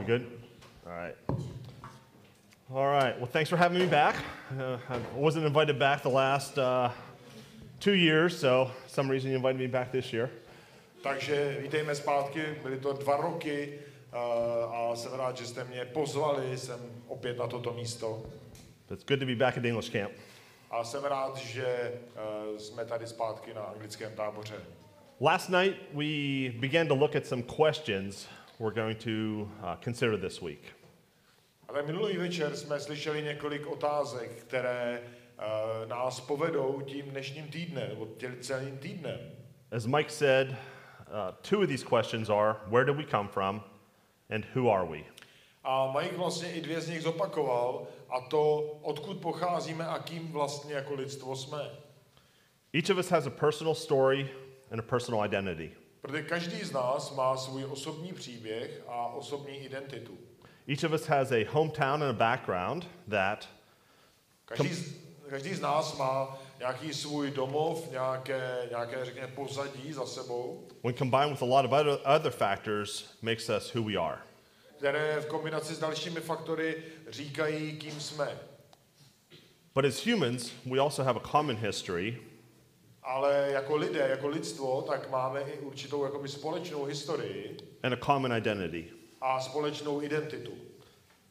We're good? All right. All right. Well, thanks for having me back. Uh, I wasn't invited back the last uh, two years, so some reason you invited me back this year. Takže vítejme zpátky, byly to dva roky uh, a jsem rád, že jste mě pozvali jsem opět na toto místo. It's good to be back at the English camp. A jsem rád, že uh, jsme tady zpátky na anglickém táboře. Last night we began to look at some questions we're going to uh, consider this week. Ale minulý večer jsme slyšeli několik otázek, které uh, nás povedou tím dnešním týdnem, nebo celým týdnem. As Mike said, uh, two of these questions are where did we come from and who are we? A Mike vlastně i dvě z nich zopakoval, a to, odkud pocházíme a kým vlastně jako lidstvo jsme. Each of us has a personal story and a personal identity. Protože každý z nás má svůj osobní příběh a osobní identitu. Each of us has a hometown and a background that Každý z, každý z nás má nějaký svůj domov, nějaké, nějaké řekněme, pozadí za sebou, when combined with a lot of other, other factors, makes us who we are. které v kombinaci s dalšími faktory říkají, kým jsme. But as humans, we also have a common history Ale jako lidé, jako lidstvo, tak máme i určitou jakoby společnou historii and a common identity. a společnou identitu.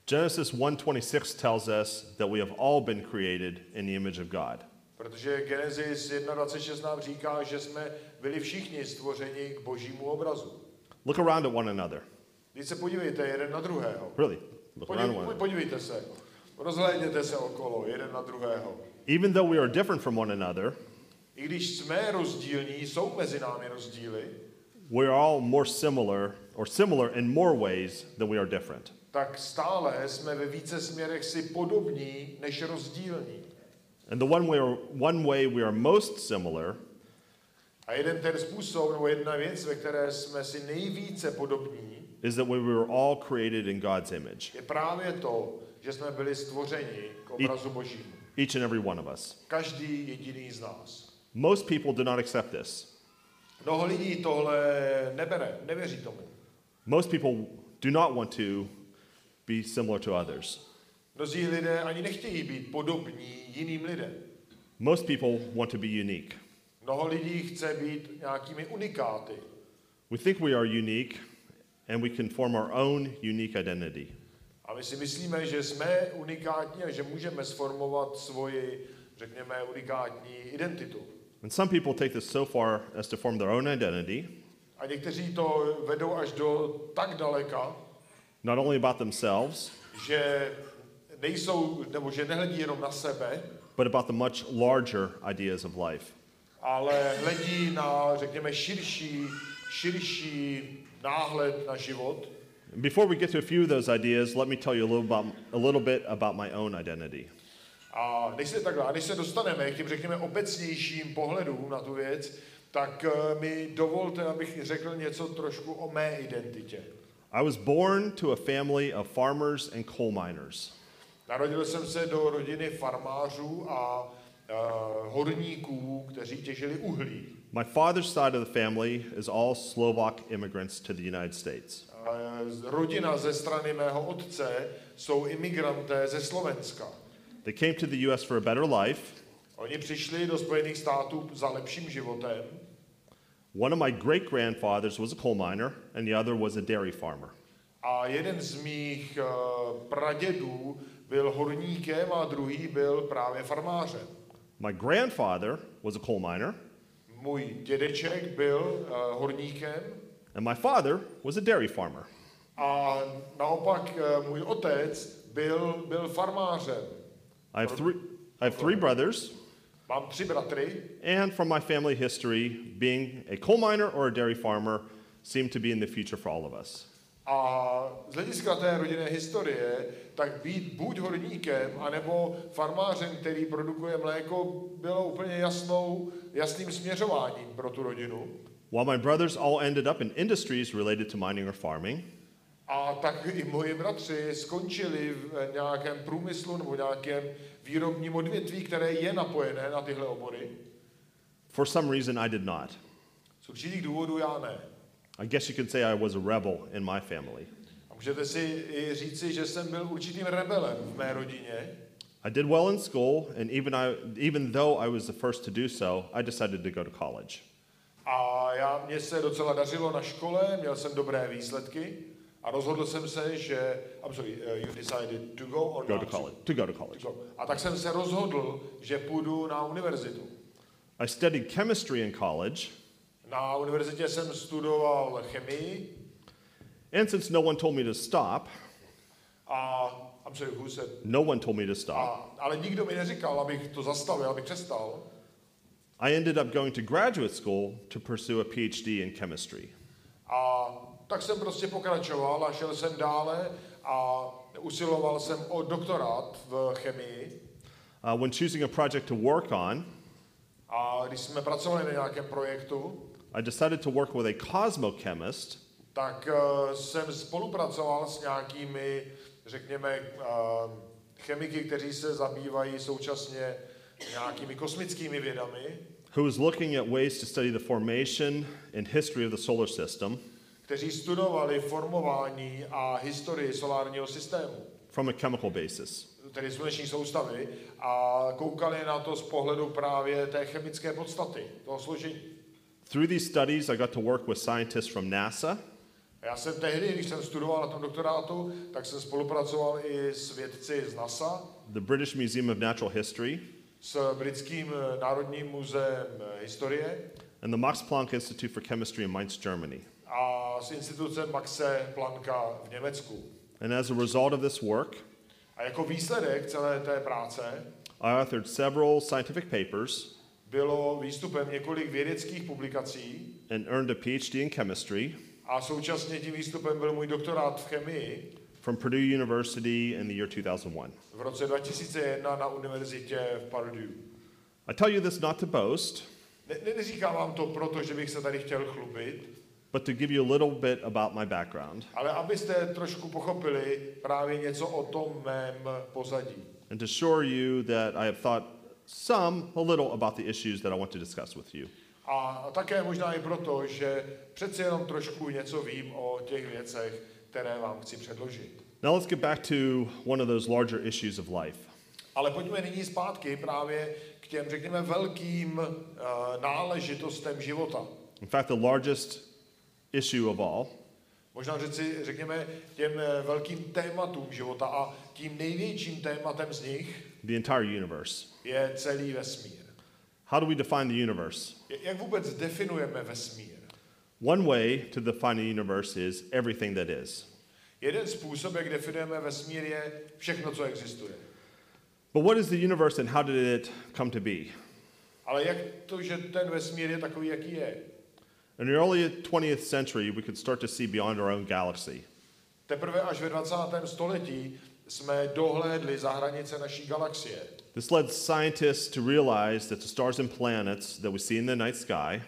Genesis 1:26 tells us that we have all been created in the image of God. Protože Genesis 1.26 nám říká, že jsme byli všichni stvořeni k božímu obrazu. Look around at one another. Když se podívejte jeden na druhého. Really, look around at one Podívejte, another. podívejte se. Rozhlédněte se okolo, jeden na druhého. Even though we are different from one another, I když jsme rozdílní, jsou mezi námi rozdíly, we are all more similar or similar in more ways than we are different. tak stále jsme ve více směrech si podobní než rozdílní. And the one way, one way we are most similar A jeden ten způsob, nebo jedna věc, ve které jsme si nejvíce podobní, is that we were all created in God's image, je právě to, že jsme byli stvořeni k obrazu božímu. each and every one of us. Každý jediný z nás. Most people do not accept this. Mnoho lidí tohle nebere, nevěří tomu. Most people do not want to be similar to others. Mnozí lidé ani nechtějí být podobní jiným lidem. Most people want to be unique. Mnoho lidí chce být nějakými unikáty. We think we are unique and we can form our own unique identity. A my si myslíme, že jsme unikátní a že můžeme sformovat svoji, řekněme, unikátní identitu. And some people take this so far as to form their own identity, A někteří to vedou až do tak daleka, not only about themselves, že nejsou, nebo že nehledí jenom na sebe, but about the much larger ideas of life. ale hledí na, řekněme, širší, širší náhled na život. Before we get to a few of those ideas, let me tell you a little, about, a little bit about my own identity. A než se takhle, a než se dostaneme k těm, řekněme, obecnějším pohledům na tu věc, tak eh, mi dovolte, abych řekl něco trošku o mé identitě. I was born to a family of farmers and coal miners. Narodil jsem se do rodiny farmářů a uh, horníků, kteří těžili uhlí. My father's side of the family is all Slovak immigrants to the United States. Z- Rodina ze strany mého otce jsou imigranté ze Slovenska. They came to the US for a better life. Oni přišli do Spojených států za lepším životem. One of my great grandfathers was a coal miner, and the other was a dairy farmer. A jeden z mých uh, pradědů byl horníkem a druhý byl právě farmářem. My grandfather was a coal miner, Můj dědeček byl uh, horníkem and my father was a dairy farmer. a naopak uh, můj otec byl, byl farmářem. I have three, I have three brothers, Mám tři bratry and from my family history, being a coal miner or a dairy farmer seemed to be in the future for all of us. a z hlediska té rodinné historie, tak být buď horníkem, anebo farmářem, který produkuje mléko, bylo úplně jasnou, jasným směřováním pro tu rodinu. While my brothers all ended up in industries related to mining or farming, A tak i moji bratři skončili v nějakém průmyslu nebo nějakém výrobním odvětví, které je napojené na tyhle obory. for some reason I did not. Z určitých důvodů já ne. I guess you could say I was a rebel in my family. A Můžete si i říci, že jsem byl určitým rebelem v mé rodině. I did well in school, and even, I, even though I was the first to do so, I decided to go to college. A já, mně se docela dařilo na škole, měl jsem dobré výsledky a rozhodl jsem se, že... I'm sorry, uh, you decided to go or Go not to college. To go to college. To go. A tak jsem se rozhodl, že půjdu na univerzitu. I studied chemistry in college, Na univerzitě jsem studoval chemii and since no one told me to stop, a... I'm sorry, who said? no one told me to A, stop, ale nikdo mi neříkal, abych to zastavil, abych přestal. I ended up going to graduate school to pursue a PhD in chemistry. A tak jsem prostě pokračoval a šel jsem dále a usiloval jsem o doktorát v chemii. Uh, when choosing a project to work on, A když jsme pracovali na nějakém projektu, I decided to work with a cosmochemist. tak uh, jsem spolupracoval s nějakými, řekněme, uh, chemiky, kteří se zabývají současně nějakými kosmickými vědami, who was looking at ways to study the formation and history of the solar system kteří studovali formování a historii solárního systému, from a chemical basis. tedy sluneční soustavy, a koukali na to z pohledu právě té chemické podstaty, toho složení. Through these studies, I got to work with scientists from NASA, Já jsem tehdy, když jsem studoval na tom doktorátu, tak jsem spolupracoval i s vědci z NASA, the British Museum of Natural History, s britským eh, národním muzeem eh, historie and the Max Planck Institute for Chemistry in Mainz, Germany. A s institucem Maxe Plancka v Německu. And as a result of this work, A jako výsledek celé té práce I authored several scientific papers bylo výstupem několik vědeckých publikací and earned a PhD in chemistry a současně tím výstupem byl můj doktorát v chemii from Purdue University in the year 2001. v roce 2001 na univerzitě v Purdue. I tell you this not to boast, Ne, ne, neříkám vám to proto, že bych se tady chtěl chlubit, but to give you a little bit about my background ale abyste trošku pochopili právě něco o tom mém pozadí. and to assure you that I have thought some, a little, about the issues that I want to discuss with you. A také možná i proto, že přeci jenom trošku něco vím o těch věcech, které vám chci předložit. Now let's get back to one of those larger issues of life. Ale pojďme nyní zpátky právě k těm, řekněme, velkým uh, náležitostem života. In fact, the largest issue of all, Možná říci, řekněme, těm eh, velkým tématům života a tím největším tématem z nich the entire universe. je celý vesmír. How do we define the universe? Jak vůbec definujeme vesmír? One way to define the universe is everything that is. Jeden způsob, jak definujeme vesmír, je všechno, co existuje. But what is the universe and how did it come to be? Ale jak to, že ten vesmír je takový, jaký je? In the early 20th century, we could start to see beyond our own galaxy. Teprve až ve 20. století jsme dohlédli za hranice naší galaxie. This led scientists to realize that the stars and planets that we see in the night sky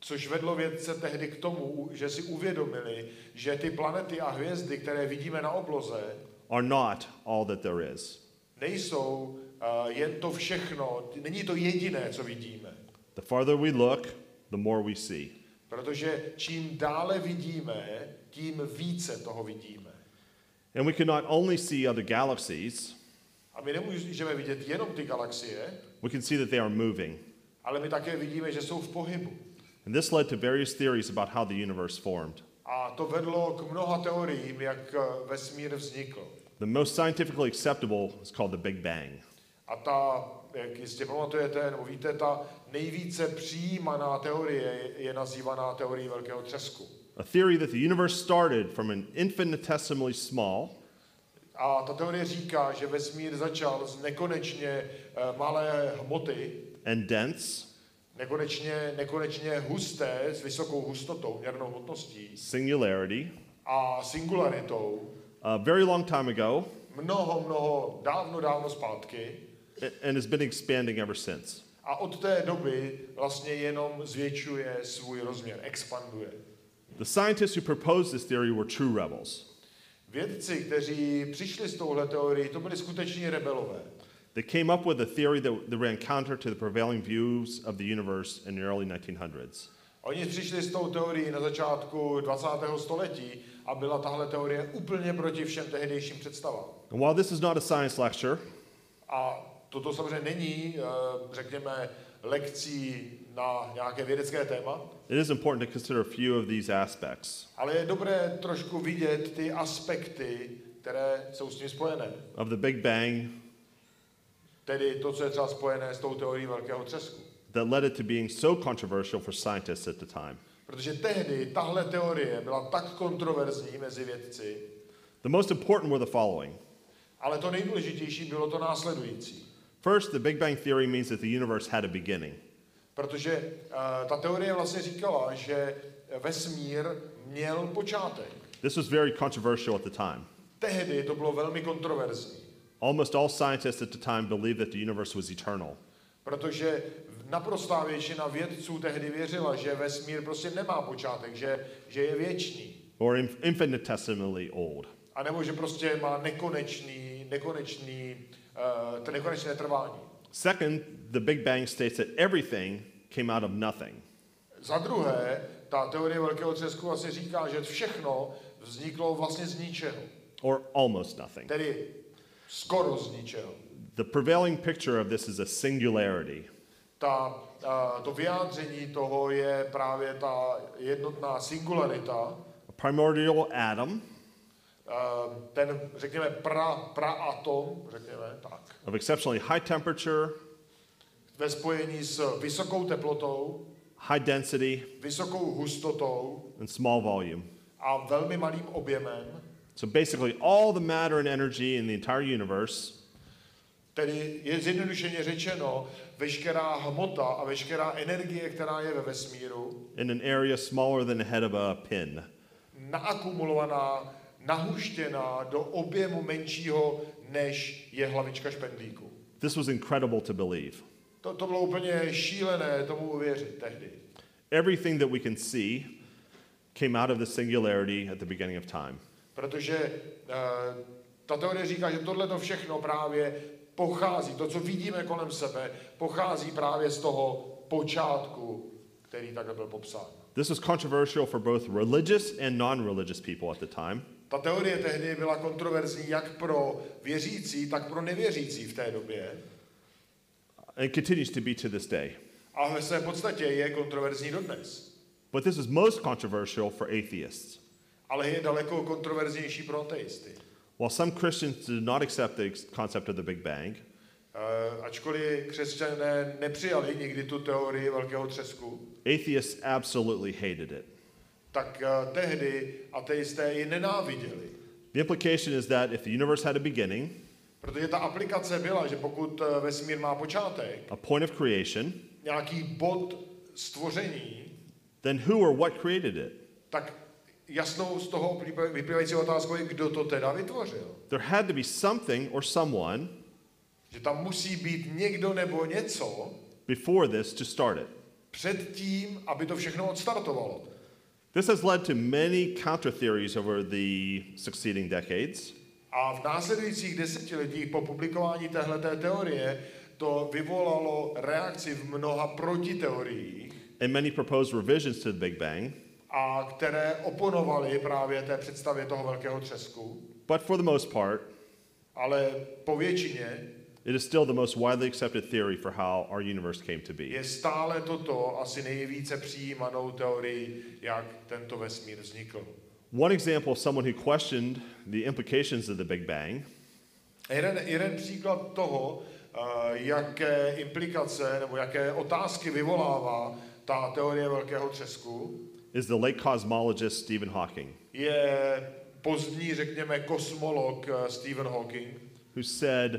Což vedlo vědce tehdy k tomu, že si uvědomili, že ty planety a hvězdy, které vidíme na obloze, are not all that there is. nejsou uh, jen to všechno, není to jediné, co vidíme. The farther we look, the more we see. Protože čím dále vidíme, tím více toho vidíme. And we can not only see other galaxies, A my nemůžeme vidět jenom ty galaxie, we can see that they are moving. ale my také vidíme, že jsou v pohybu. And this led to various theories about how the universe formed. A to vedlo k mnoha teoriím, jak eh, vesmír vznikl. The most scientifically acceptable is called the Big Bang. A ta, jak jistě pamatujete, nebo víte, ta nejvíce přijímaná teorie je- nazývaná teorií velkého třesku. A theory that the universe started from an infinitesimally small A ta teorie říká, že vesmír začal z nekonečně eh, malé hmoty, and dense, nekonečně, nekonečně husté, s vysokou hustotou, měrnou hmotností singularity, a singularitou, a very long time ago, mnoho, mnoho, dávno, dávno zpátky. And has been expanding ever since. A od té doby vlastně jenom zvětšuje svůj rozměr, expanduje. The scientists who proposed this theory were true rebels. Vědci, kteří přišli s touhle teorií, to byli skuteční rebelové. They came up with a theory that, that ran counter to the prevailing views of the universe in the early 1900s. Oni přišli s tou teorií na začátku 20. století a byla tahle teorie úplně proti všem tehdejším představám. And while this is not a science lecture, A toto samozřejmě není, eh, řekněme, lekcí na nějaké vědecké téma, it is important to consider a few of these aspects ale je dobré trošku vidět ty aspekty, které jsou s tím spojené. of the Big Bang Tedy to, co je třeba spojené s tou teorií velkého třesku. that led it to being so controversial for scientists at the time. Protože tehdy tahle teorie byla tak kontroverzní mezi vědci, The most important were the following. ale to nejdůležitější bylo to následující. First, the Big Bang theory means that the universe had a beginning. Protože uh, ta teorie vlastně říkala, že vesmír měl počátek. This was very controversial at the time. Tehdy to bylo velmi kontroverzní, Almost all scientists at the time believed that the universe was eternal. protože naprostá většina vědců tehdy věřila, že vesmír prostě nemá počátek, že, že je věčný. or inf- infinitesimally old. A nebo že prostě má nekonečný, nekonečný, to nekonečné trvání. Second, the Big Bang states that everything came out of nothing. Za druhé, ta teorie velkého třesku vlastně říká, že všechno vzniklo vlastně z ničeho. or almost nothing. Tedy skoro z ničeho. The prevailing picture of this is a singularity. Ta, uh, to vyjádření toho je právě ta jednotná singularita, A primordial atom ten, řekněme, pra, praatom, řekněme tak, of exceptionally high temperature, ve spojení s vysokou teplotou, high density, vysokou hustotou and small volume. a velmi malým objemem, So basically, all the matter and energy in the entire universe tedy je zjednodušeně řečeno, veškerá hmota a veškerá energie, která je ve vesmíru, in an area smaller than the head of a pin. naakumulovaná, nahuštěná do objemu menšího, než je hlavička špendlíku. This was incredible to believe. To, to bylo úplně šílené tomu uvěřit tehdy. Everything that we can see came out of the singularity at the beginning of time. Protože uh, ta teorie říká, že tohle to všechno právě pochází, to, co vidíme kolem sebe, pochází právě z toho počátku, který takhle byl popsán. This was controversial for both religious and non religious people at the time. Ta teorie tehdy byla kontroverzní jak pro věřící, tak pro nevěřící v té době. and continues to be to this day. A ve své podstatě je kontroverzní dodnes. But this is most controversial for atheists. Ale je daleko kontroverznější pro ateisty. While some Christians did not accept the concept of the Big Bang, Uh, ačkoliv křesťané nepřijali nikdy tu teorii velkého třesku, atheists absolutely hated it. Tak uh, tehdy ateisté ji nenáviděli. The implication is that if the universe had a beginning, Protože ta aplikace byla, že pokud uh, vesmír má počátek, a point of creation, nějaký bod stvoření, then who or what created it? tak jasnou z toho vyplývající otázkou je, kdo to teda vytvořil. There had to be something or someone Že tam musí být někdo nebo něco before this to start it. před tím, aby to všechno odstartovalo. This has led to many counter theories over the succeeding decades. A v následujících desetiletích po publikování téhleté teorie to vyvolalo reakci v mnoha protiteoriích, and many proposed revisions to the Big Bang. a které oponovaly právě té představě toho velkého třesku. But for the most part, Ale po většině it is still the most widely accepted theory for how our universe came to be. je stále toto asi nejvíce přijímanou teorii, jak tento vesmír vznikl. One example of someone who questioned the implications of the Big Bang Jeden, jeden příklad toho, eh, jaké implikace nebo jaké otázky vyvolává ta teorie velkého třesku, is the late cosmologist Stephen Hawking, je pozdní, řekněme, kosmolog eh, Stephen Hawking, who said,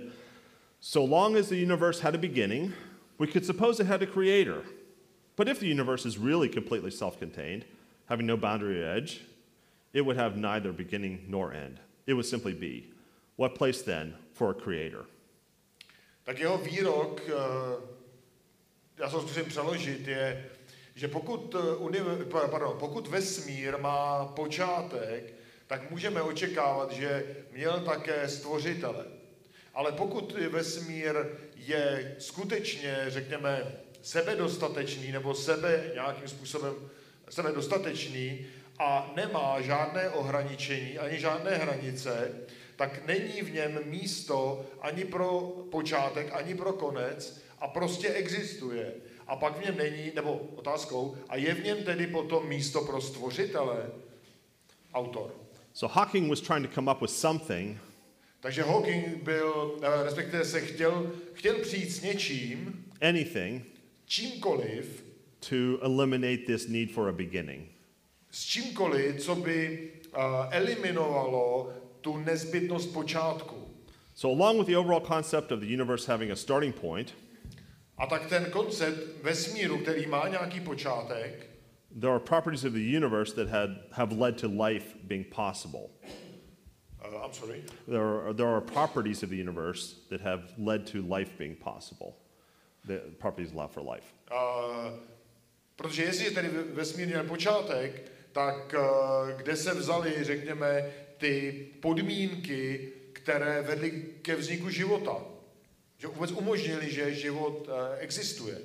So long as the universe had a beginning, we could suppose it had a creator. But if the universe is really completely self contained, having no boundary or edge, it would have neither beginning nor end. It would simply be. What place then for a creator? tak jeho výrok, eh, já se ho zkusím přeložit, je, že pokud, eh, pardon, pokud vesmír má počátek, tak můžeme očekávat, že měl také stvořitele. Ale pokud vesmír je skutečně, řekněme, sebedostatečný nebo sebe nějakým způsobem sebedostatečný a nemá žádné ohraničení ani žádné hranice, tak není v něm místo ani pro počátek, ani pro konec a prostě existuje. A pak v něm není, nebo otázkou, a je v něm tedy potom místo pro stvořitele? Autor. So Hawking was trying to come up with something Takže Hawking byl, eh, respektive se chtěl, chtěl přijít s něčím, anything čímkoliv, to eliminate this need for a beginning. s čímkoliv, co by uh, eliminovalo tu nezbytnost počátku. So, along with the overall concept of the universe having a starting point, A tak ten koncept vesmíru, který má nějaký počátek, there are properties of the universe that had, have led to life being possible. Uh, I'm sorry, There are, there are properties of the universe that have led to life being possible. The properties allow for life. uh, protože jestli je tedy ve- vesmír měl počátek, tak uh, kde se vzaly, řekněme, ty podmínky, které vedly ke vzniku života? Že vůbec umožnili, že život uh, existuje.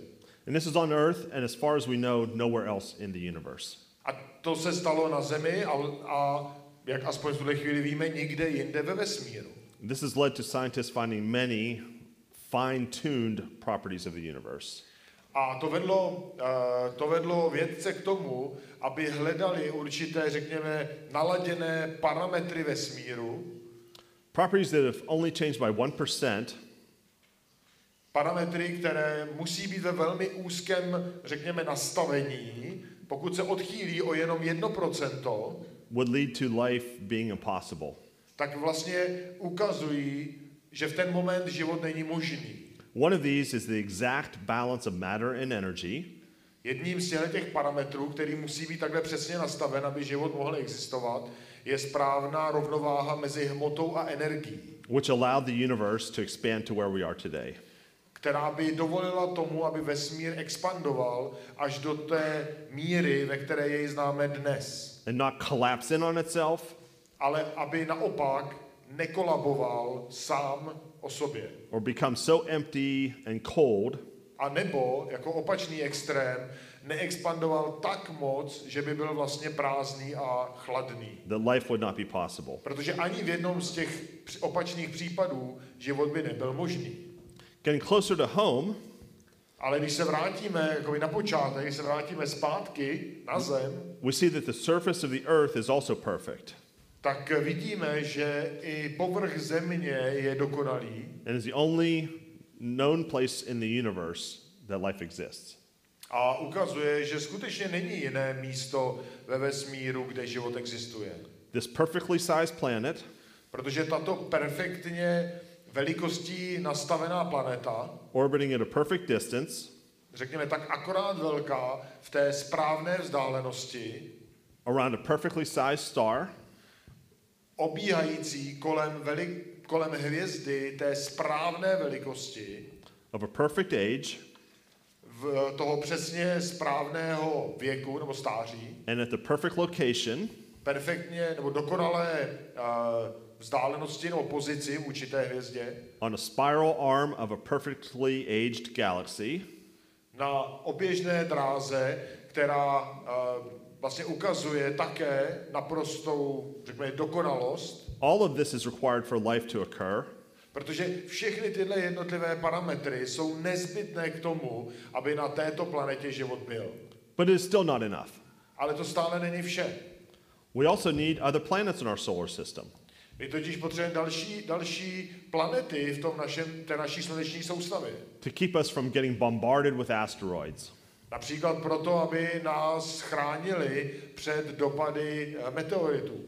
And this is on Earth, and as far as we know, nowhere else in the universe. A to se stalo na Zemi a, a jak aspoň v tuhle chvíli víme, nikde jinde ve vesmíru. This has led to scientists finding many fine tuned properties of the universe. A to vedlo, eh, to vedlo vědce k tomu, aby hledali určité, řekněme, naladěné parametry vesmíru, Properties that have only changed by 1% parametry, které musí být ve velmi úzkém, řekněme, nastavení. Pokud se odchýlí o jenom 1%, would lead to life being impossible. tak vlastně ukazují, že v ten moment život není možný. One of these is the exact balance of matter and energy, Jedním z těch parametrů, který musí být takhle přesně nastaven, aby život mohl existovat, je správná rovnováha mezi hmotou a energií, which allowed the universe to expand to where we are today. která by dovolila tomu, aby vesmír expandoval až do té míry, ve které jej známe dnes. And not collapse in on itself Ale aby naopak nekolaboval sám o sobě. or become so empty and cold A nebo, jako opačný extrém, neexpandoval tak moc, že by byl vlastně prázdný a chladný. that life would not be possible. Protože ani v jednom z těch při- opačných případů život by nebyl možný. Getting closer to home, Ale když se vrátíme jako na počátek, když se vrátíme zpátky na Zem, we see that the surface of the earth is also perfect tak vidíme, že i povrch Země je dokonalý and is the only known place in the universe that life exists. a ukazuje, že skutečně není jiné místo ve vesmíru, kde život existuje. This perfectly sized planet Protože tato perfektně velikostí nastavená planeta, orbiting at a perfect distance. řekněme tak akorát velká, v té správné vzdálenosti, around a perfectly sized star. obíhající kolem, velik, kolem hvězdy té správné velikosti, of a perfect age. v toho přesně správného věku nebo stáří, and at the perfect location. Perfektně nebo dokonalé uh, vzdálenosti nebo pozici vůči té hvězdě, on a spiral arm of a perfectly aged galaxy na oběžné dráze, která uh, vlastně ukazuje také naprostou, řekněme, dokonalost, All of this is required for life to occur, protože všechny tyhle jednotlivé parametry jsou nezbytné k tomu, aby na této planetě život byl. but it is still not enough. Ale to stále není vše. We also need other planets in our solar system. My totiž potřebujeme další, další planety v tom našem, té naší sluneční soustavě. to keep us from getting bombarded with asteroids. Například proto, aby nás chránili před dopady eh, meteoritů.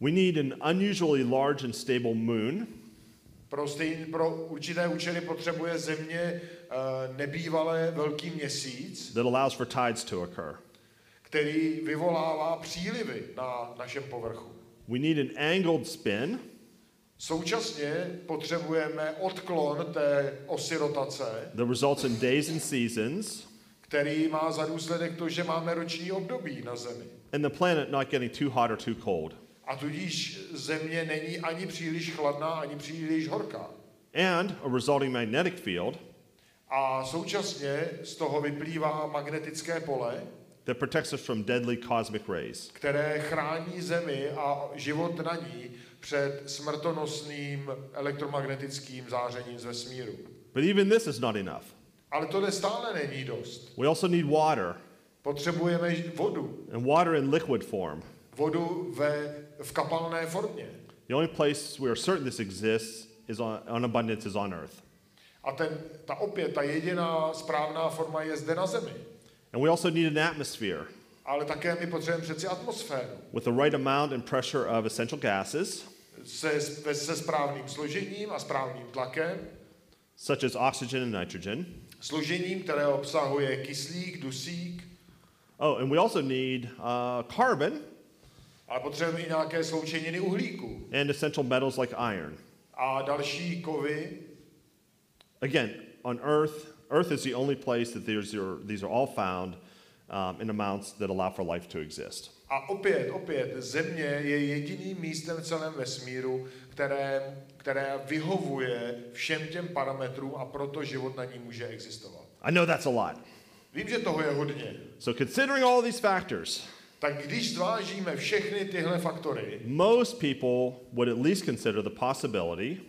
We need an unusually large and stable moon Pro, stejn, pro určité účely potřebuje Země eh, nebývalé velký měsíc, that allows for tides to occur. který vyvolává přílivy na našem povrchu. We need an angled spin Současně potřebujeme odklon té osy rotace, that results in days and seasons, který má za důsledek to, že máme roční období na Zemi. and the planet not getting too hot or too cold. A tudíž Země není ani příliš chladná, ani příliš horká. And a resulting magnetic field A současně z toho vyplývá magnetické pole, that protects us from deadly cosmic rays. které chrání Zemi a život na ní před smrtonosným elektromagnetickým zářením z vesmíru. But even this is not enough. Ale to stále není dost. We also need water, Potřebujeme vodu. and water in liquid form. Vodu ve, v kapalné formě. The only place we are certain this exists is on, on abundance is on earth. A ten, ta opět, ta jediná správná forma je zde na Zemi. And we also need an atmosphere Ale také my potřebujeme přeci atmosféru. with the right amount and pressure of essential gases, Se, se, správným složením a správným tlakem. such as oxygen and nitrogen. Složením, které obsahuje kyslík, dusík, Oh, and we also need uh, carbon ale potřebujeme i nějaké sloučeniny uhlíku and essential metals like iron. a další kovy. Again, on Earth, Earth is the only place that there's your, these are all found um, in amounts that allow for life to exist. A opět, opět, Země je jediným místem v celém vesmíru, které, které vyhovuje všem těm parametrům a proto život na ní může existovat. I know that's a lot. Vím, že toho je hodně. So, considering all these factors, Tak když zvážíme všechny tyhle faktory, most people would at least consider the possibility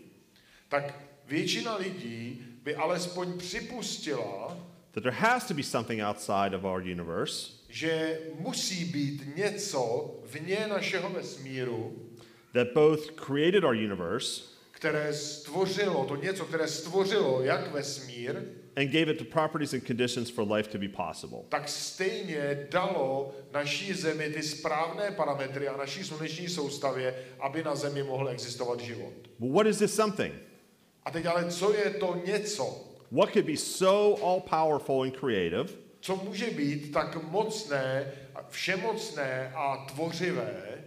tak většina lidí by alespoň připustila, that there has to be something outside of our universe že musí být něco vně našeho vesmíru, that both created our universe které stvořilo, to něco, které stvořilo jak vesmír, and gave it the properties and conditions for life to be possible. tak stejně dalo naší Zemi ty správné parametry a naší sluneční soustavě, aby na Zemi mohl existovat život. But what is this something? A teď ale co je to něco? What could be so all powerful and creative Co může být tak mocné, všemocné a tvořivé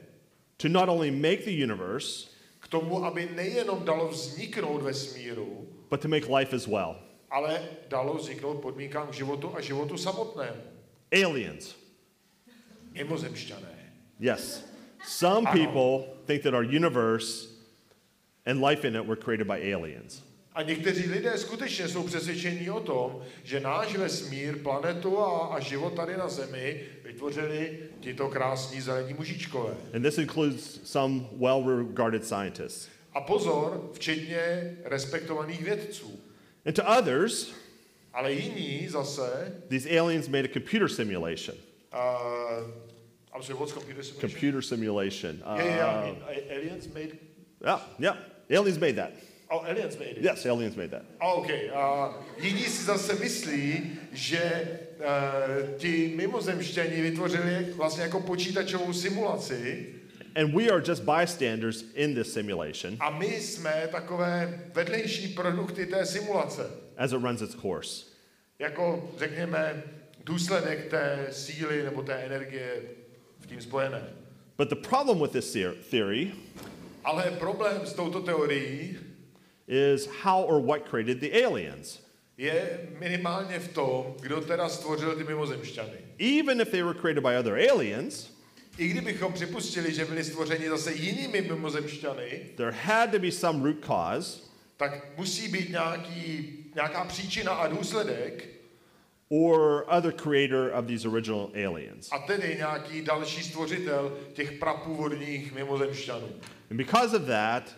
to not only make the universe, k tomu, aby nejenom dalo vzniknout vesmíru, but to make life as well? ale dalo vzniknout podmínkám k životu a životu samotnému. Aliens. Mimozemšťané. Yes. Some Ano. people think that our universe and life in it were created by aliens. A někteří lidé skutečně jsou přesvědčení o tom, že náš vesmír, planetu a, a život tady na Zemi vytvořili tito krásní zelení mužičkové. And this includes some well regarded scientists. A pozor, včetně respektovaných vědců. And to others, Ale jiní zase, these aliens made a computer simulation. uh, I'm sorry, what's computer simulation? Computer simulation. Uh, Yeah, yeah, I mean, aliens made, yeah, yeah. Aliens made that. oh, aliens made it. Yes, aliens made that. A OK. A jiní si zase myslí, že uh, ti mimozemštění vytvořili vlastně jako počítačovou simulaci And we are just bystanders in this simulation a my jsme takové vedlejší produkty té simulace. as it runs its course. Jako, řekněme, důsledek té síly nebo té energie v tím spojené. But the problem with this theor- theory Ale problém s touto teorií is how or what created the aliens. je minimálně v tom, kdo teda stvořil ty mimozemšťany. Even if they were created by other aliens, I kdybychom připustili, že byli stvořeni zase jinými mimozemšťany, there had to be some root cause tak musí být nějaký, nějaká příčina a důsledek or other creator of these original aliens. a tedy nějaký další stvořitel těch prapůvodních mimozemšťanů. And because of that,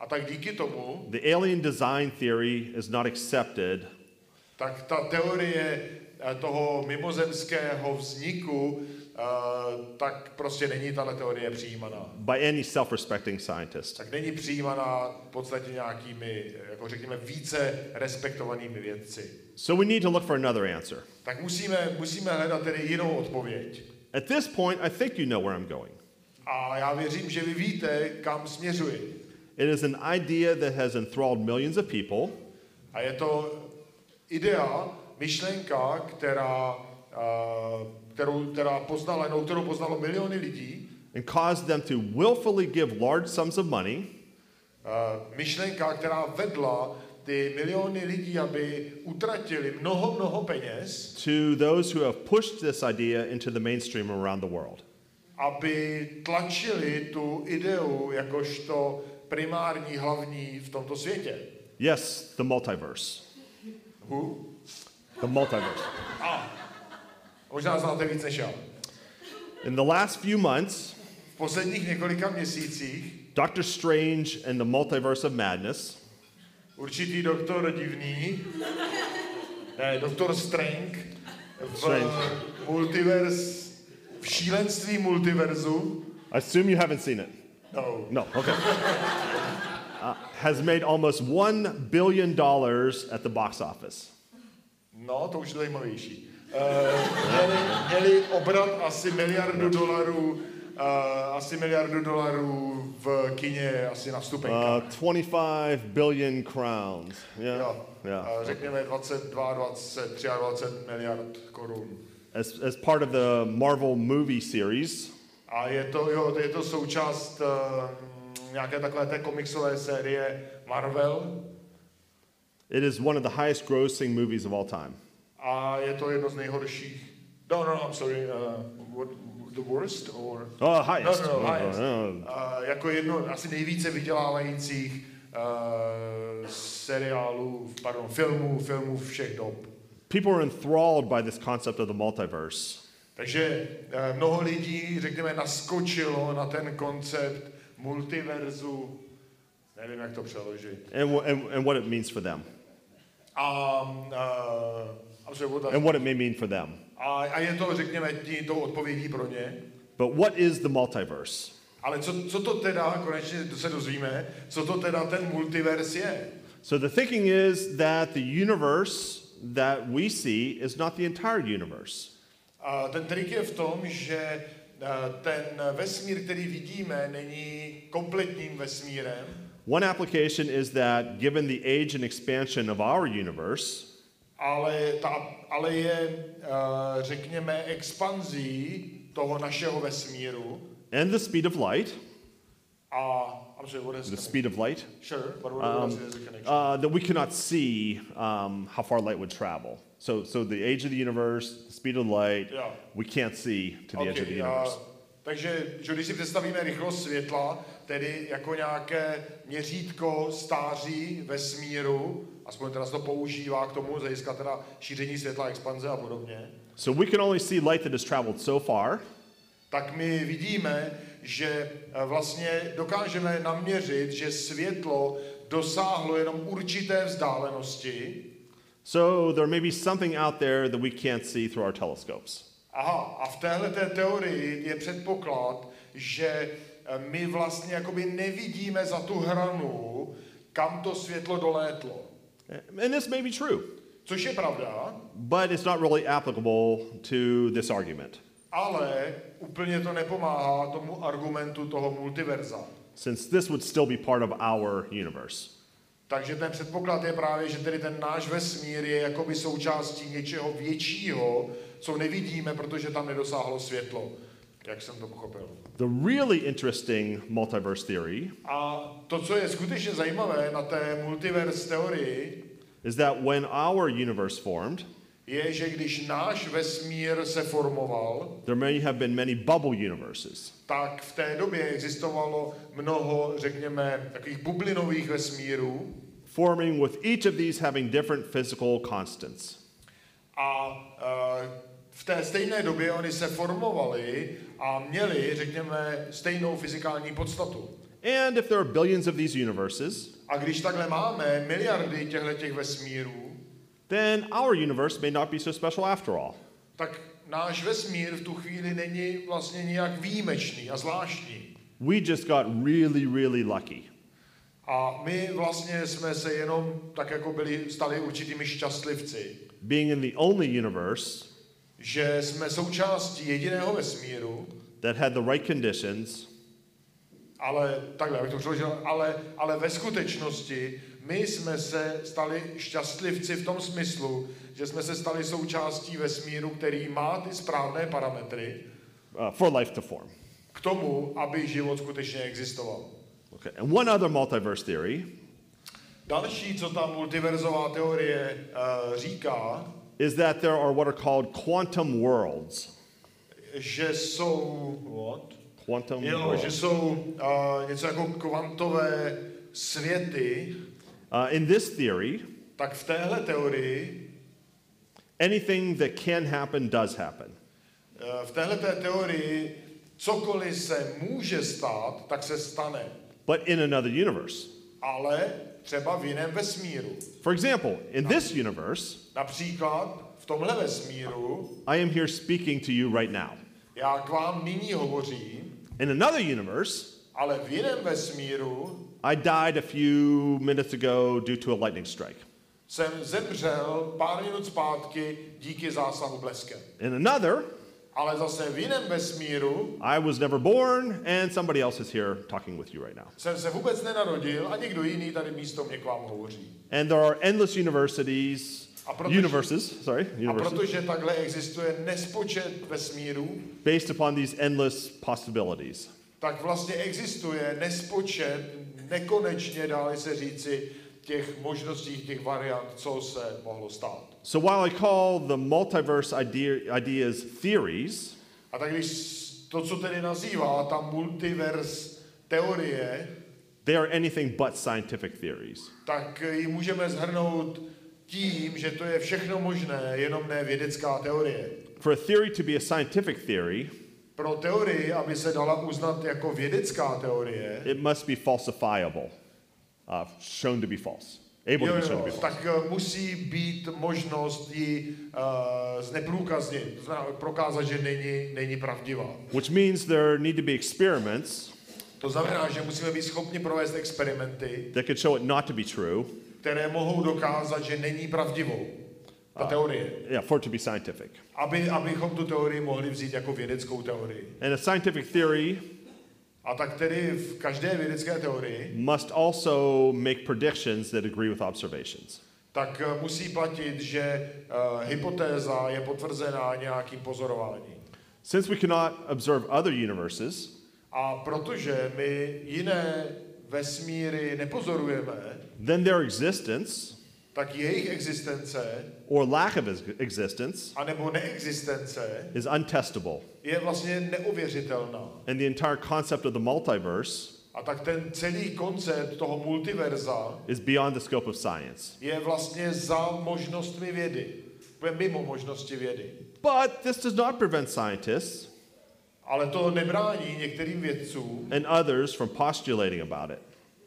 A tak díky tomu, the alien design theory is not accepted tak ta teorie eh, toho mimozemského vzniku, eh, tak prostě není tahle teorie přijímaná. by any self respecting scientist. Tak není přijímaná v podstatě nějakými, jako řekněme, více respektovanými vědci. So we need to look for another answer. Tak musíme, musíme hledat tedy jinou odpověď. At this point, I think you know where I'm going. A já věřím, že vy víte, kam směřuji. It is an idea that has enthralled millions of people A je to idea, myšlenka, která, uh, kterou, která poznala, no, kterou poznalo miliony lidí, and caused them to willfully give large sums of money uh, myšlenka, která vedla ty miliony lidí, aby utratili mnoho, mnoho peněz, to those who have pushed this idea into the mainstream around the world. aby tlačili tu ideu jakožto primární, hlavní v tomto světě. Yes, the multiverse. Who? The multiverse. Možná In the last few months, V posledních několika měsících Doctor Strange and the Multiverse of Madness určitý doktor divný, ne, doktor Strange v Strange. multivers, v šílenství multiverzu, I assume you haven't seen it. no, No, okay. Uh, has made almost $1 billion at the box office. no, to už je zajímavější. Měli, měli obrat asi miliardu dolarů, uh, asi miliardu dolarů v kině, asi na vstupenkách. Uh, 25 billion crowns. Yeah. Jo, Yeah. uh, řekněme 22, 20, 23 miliard korun. As, as part of the Marvel movie series, A je to, jo, je to součást uh, nějaké takové té komiksové série Marvel it is one of the highest grossing movies of all time. A je to jedno z nejhorších. No, no, I'm sorry, uh, what, the worst or? Oh, highest. No, no, no, highest. no. Uh, jako jedno asi nejvíce vydělávajících uh, seriálů, pardon, filmů, filmů všech dob. People are enthralled by this concept of the multiverse. Takže uh, mnoho lidí, řekněme, naskočilo na ten koncept multiverzu, nevím, jak to přeložit. and, and, and what it means for them. A, uh, I'm sorry, what And what it may mean for them. a, a je to, řekněme, tou odpovědí pro ně. But what is the multiverse? Ale co, co to teda, konečně se dozvíme, co to teda ten multivers je? So the thinking is that the universe that we see is not the entire universe. A ten trik je v tom, že ten vesmír, který vidíme, není kompletním vesmírem, One application is that given the age and expansion of our universe, ale, ta, ale je, eh, řekněme, expanzí toho našeho vesmíru. and the speed of light, A, I'm sorry, what is the the speed of light, Sure, but what, um, what is the connection? uh, that we cannot see um, how far light would travel. So, so the age of the universe, the speed of light, Yeah. we can't see to the edge of the Okay, universe. a, takže že když si představíme rychlost světla, tedy jako nějaké měřítko stáří vesmíru, aspoň teda se to používá k tomu, z hlediska teda šíření světla, expanze a podobně, So we can only see light that has traveled so far, tak my vidíme, že eh, vlastně dokážeme naměřit, že světlo dosáhlo jenom určité vzdálenosti. so there may be something out there that we can't see through our telescopes. Aha, a v téhle té teorii je předpoklad, že my vlastně jakoby nevidíme za tu hranu, kam to světlo dolétlo. And this may be true, Což je pravda, but it's not really applicable to this argument, ale úplně to nepomáhá tomu argumentu toho multiverza. since this would still be part of our universe. Takže ten předpoklad je právě, že tedy ten náš vesmír je jakoby součástí něčeho většího, co nevidíme, protože tam nedosáhlo světlo, jak jsem to pochopil. The really interesting multiverse theory A to, co je skutečně zajímavé na té multiverse teorii, is that when our universe formed, je, že když náš vesmír se formoval, there may have been many bubble universes. tak v té době existovalo mnoho, řekněme, takových bublinových vesmírů forming with each of these having different physical constants. a eh, v té stejné době oni se formovali a měli, řekněme, stejnou fyzikální podstatu. And if there are billions of these universes, A když takhle máme miliardy těchto těch vesmírů, then our universe may not be so special after all. tak náš vesmír v tu chvíli není vlastně nijak výjimečný a zvláštní. We just got really, really lucky. A my vlastně jsme se jenom tak jako byli, stali určitými šťastlivci, Being in the only universe že jsme součástí jediného vesmíru, that had the right conditions ale takhle, abych to přeložil, ale, ale ve skutečnosti my jsme se stali šťastlivci v tom smyslu, že jsme se stali součástí vesmíru, který má ty správné parametry uh, for life to form. k tomu, aby život skutečně existoval. Okay. And one other multiverse theory Další, co ta multiverzová teorie uh, říká, is that there are what are called quantum worlds. že jsou... What? Quantum Jo, worlds. že jsou uh, něco jako kvantové světy. Uh, in this theory, tak v téhle teorii, anything that can happen does happen. eh, v téhle té teorii, cokoliv se může stát, tak se stane. But in another universe. Ale třeba v jiném vesmíru. For example, in this universe, Například v tomhle vesmíru I am here speaking to you right now. já k vám nyní hovořím, In another universe, ale v jiném vesmíru I died a few minutes ago due to a lightning strike. jsem zemřel pár minut zpátky díky zásahu bleskem. In another, Ale zase v jiném vesmíru I was never born and somebody else is here talking with you right now. jsem se vůbec nenarodil a někdo jiný tady místo mě k vám hovoří. And there are endless universities, A protože- universes, sorry, A universes, protože takhle existuje nespočet vesmírů, based upon these endless possibilities. tak vlastně existuje nespočet, nekonečně dále se říci, těch možností, těch variant, co se mohlo stát. So while I call the multiverse idea, ideas theories, A tak když to, co tedy nazývá ta multiverse teorie, they are anything but scientific theories. tak ji můžeme zhrnout tím, že to je všechno možné, jenom ne vědecká teorie. For a theory to be a scientific theory, Pro teorii, aby se dala uznat jako vědecká teorie, it must be falsifiable, uh, shown to be false, able jo, jo, false. tak eh, musí být možnost ji uh, zneprůkaznit, to znamená prokázat, že není, není pravdivá. Which means there need to be experiments To znamená, že musíme být schopni provést experimenty, that could show it not to be true, které mohou dokázat, že není pravdivou. Ta teorie. yeah, for it to be scientific. Aby, abychom tu teorii mohli vzít jako vědeckou teorii. And a scientific theory A tak tedy v každé vědecké teorii, must also make predictions that agree with observations. tak eh, musí platit, že uh, hypotéza je potvrzená nějakým pozorováním. Since we cannot observe other universes, A protože my jiné vesmíry nepozorujeme, then their existence tak jejich existence or lack of ex- existence anebo neexistence is untestable. je vlastně. And the entire concept of the multiverse A tak ten celý koncept toho multiverza is beyond the scope of science. je vlastně za možnostmi vědy. Mimo možnosti vědy. But this does not prevent scientists Ale to nebrání některým vědcům and others from postulating about it.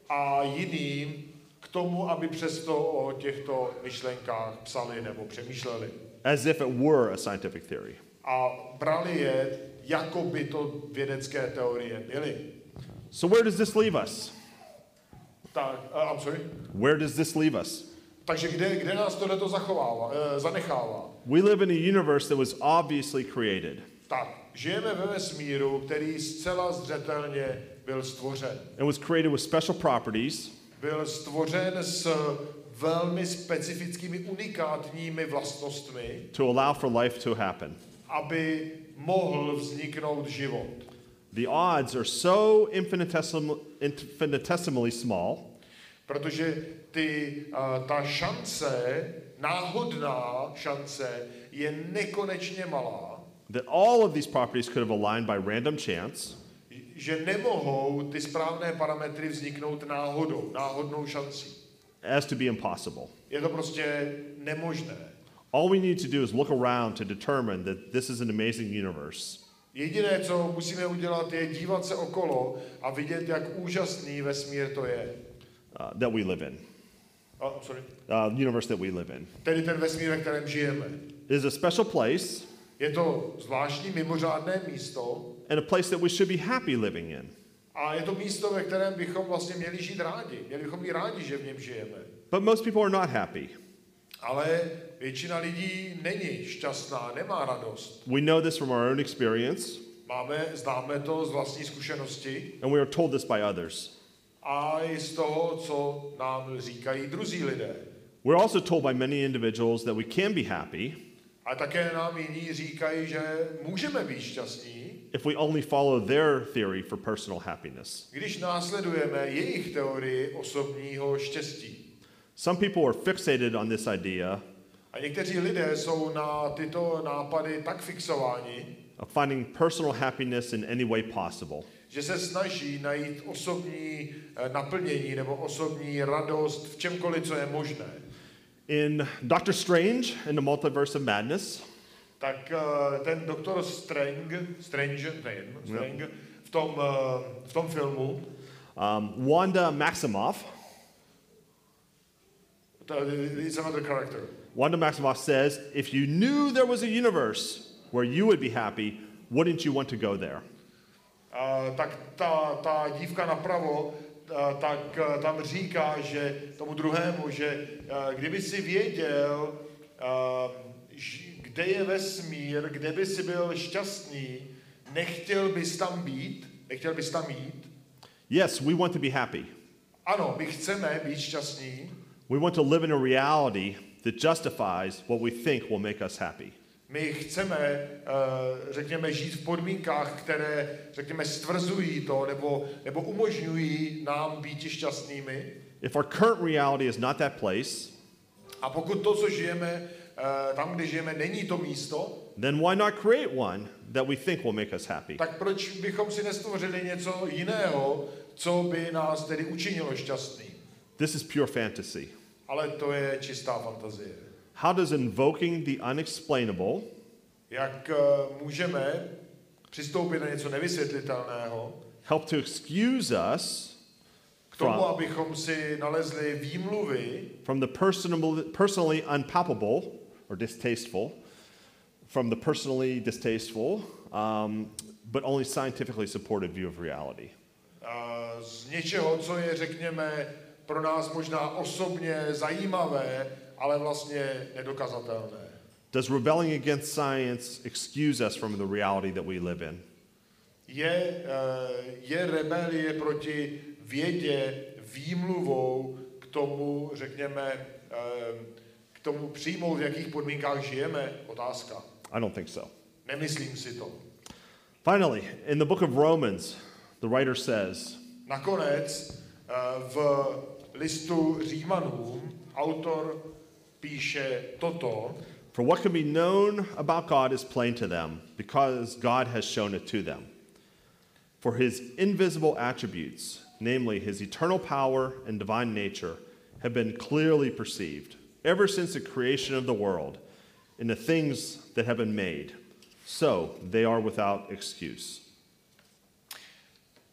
a jiným tomu, aby přesto o těchto myšlenkách psali nebo přemýšleli. as if it were a scientific theory. A brali je, jako by to vědecké teorie byly. So, where does this leave us? Tak, uh, I'm sorry. Where does this leave us? Takže kde, kde nás tohle to zachovává, uh, zanechává? We live in a universe that was obviously created, Tak, žijeme ve vesmíru, který zcela zřetelně byl stvořen. and was created with special properties Byl stvořen s velmi specifickými unikátními vlastnostmi, to allow for life to happen. aby mohl vzniknout život. The odds are so infinitesimal, infinitesimally small Protože ty, uh, ta šance, náhodná šance, je nekonečně malá, that all of these properties could have aligned by random chance, že nemohou ty správné parametry vzniknout náhodou, náhodnou šancí. as to be impossible. Je to prostě nemožné. All we need to do is look around to determine that this is an amazing universe. Jediné, co musíme udělat, je dívat se okolo a vidět, jak úžasný vesmír to je. uh, that we live in, Oh, sorry. uh, universe that we live in. Tedy ten vesmír, ve kterém žijeme. It is a special place Je to zvláštní, mimořádné místo and a place that we should be happy living in. a je to místo, ve kterém bychom vlastně měli žít rádi. Měli bychom být rádi, že v něm žijeme. But most people are not happy. Ale většina lidí není šťastná, nemá radost. We know this from our own experience, Máme, známe to z vlastní zkušenosti and we are told this by others. a i z toho, co nám říkají druzí lidé. We're also told by many individuals that we can be happy A také nám jiní říkají, že můžeme být šťastní, if we only follow their theory for personal happiness. když následujeme jejich teorii osobního štěstí. Some people are fixated on this idea A někteří lidé jsou na tyto nápady tak fixováni, of finding personal happiness in any way possible. že se snaží najít osobní eh, naplnění nebo osobní radost v čemkoliv, co je možné. In Doctor Strange and the Multiverse of Madness, Tak eh, ten doktor Strange, Strange, jedno, Strange, v tom, eh, v tom filmu, um, Wanda Maximoff, to another character. Wanda Maximoff says, if you knew there was a universe where you would be happy, wouldn't you want to go there? Uh, tak ta, ta dívka napravo, tak uh, tam říká, že tomu druhému, že uh, kdyby si věděl, kde je vesmír, kde by si byl šťastný, nechtěl bys tam být, nechtěl bys tam jít. Yes, we want to be happy. Ano, my chceme být šťastní, We want to live in a reality that justifies what we think will make us happy. My chceme, uh, řekněme, žít v podmínkách, které, řekněme, stvrzují to, nebo, nebo umožňují nám být šťastnými. If our current reality is not that place, A pokud to, co žijeme, eh, tam, kde žijeme, není to místo, then why not create one that we think will make us happy? tak proč bychom si nestvořili něco jiného, co by nás tedy učinilo šťastný? This is pure fantasy. Ale to je čistá fantazie. How does invoking the unexplainable Jak eh, můžeme přistoupit na něco nevysvětlitelného, help to excuse us k tomu, from, abychom si nalezli výmluvy from the personal, personally unpalpable or distasteful, from the personally distasteful, um, but only scientifically supported view of reality? eh, z něčeho, co je, řekněme, pro nás možná osobně zajímavé, ale vlastně nedokazatelné. Does rebelling against science excuse us from the reality that we live in? je, eh, je rebelie proti vědě výmluvou k tomu, řekněme, eh, k tomu přijmout, v jakých podmínkách žijeme? Otázka. I don't think so. Nemyslím si to. Finally, in the book of Romans, the writer says, Nakonec eh, v listu Římanům autor píše toto, For what can be known about God is plain to them, because God has shown it to them. For his invisible attributes, namely his eternal power and divine nature, have been clearly perceived ever since the creation of the world in the things that have been made. So they are without excuse.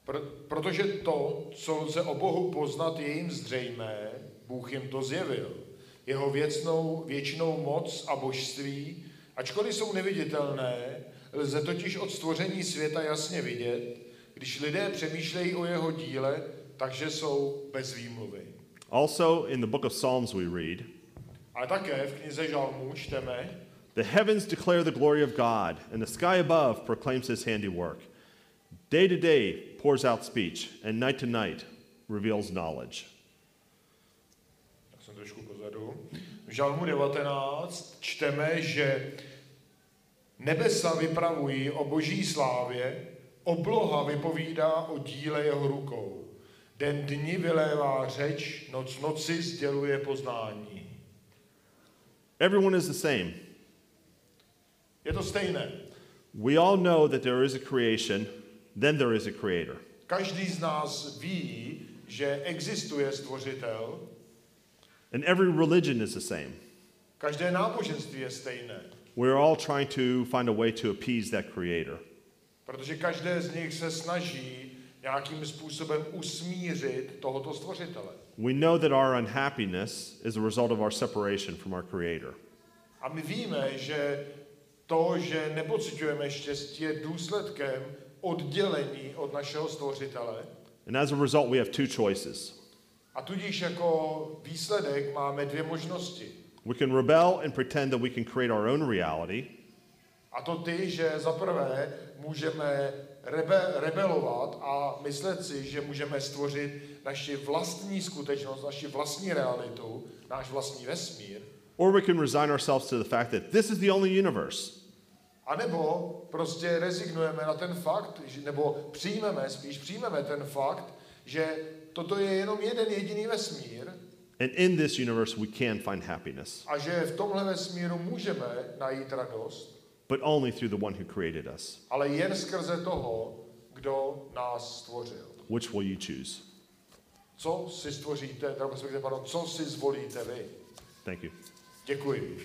Pr- protože to, co lze o Bohu poznat, je jim zřejmé, Bůh jim to zjevil. Jeho věcnou, věčnou moc a božství, ačkoliv jsou neviditelné, lze totiž od stvoření světa jasně vidět, když lidé přemýšlejí o jeho díle, takže jsou bez výmluvy. Also, in the book of Psalms, we read, Ale také v knize Žalmů čteme, The heavens declare the glory of God, and the sky above proclaims his handiwork. Day to day pours out speech, and night to night reveals knowledge. tak jsem trošku pozadu, v Žalmu 19 čteme, že nebesa vypravují o boží slávě, obloha vypovídá o díle jeho rukou. Den dni vylévá řeč, noc noci sděluje poznání. Everyone is the same. Je to stejné. We all know that there is a creation, then there is a creator. Každý z nás ví, že existuje stvořitel, And every religion is the same. každé náboženství je stejné, We're all trying to find a way to appease that creator. protože každé z nich se snaží nějakým způsobem usmířit tohoto stvořitele. We know that our unhappiness is a result of our separation from our creator. A my víme, že to, že nepocitujeme štěstí, je důsledkem oddělení od našeho stvořitele. And as a result, we have two choices. A tudíž jako výsledek máme dvě možnosti. We can rebel and pretend that we can create our own reality, A to ty, že za prvé můžeme rebe, rebelovat a myslet si, že můžeme stvořit naši vlastní skutečnost, naši vlastní realitu, náš vlastní vesmír. or we can resign ourselves to the fact that this is the only universe. A nebo prostě rezignujeme na ten fakt, nebo přijmeme, spíš přijmeme ten fakt, že toto je jenom jeden jediný vesmír And in this universe, we can find happiness, a že v tomhle vesmíru můžeme najít radost, but only through the one who created us. ale jen skrze toho, kdo nás stvořil. Which will you choose? Co si stvoříte, pardon, co si zvolíte vy? Thank you. Děkuji.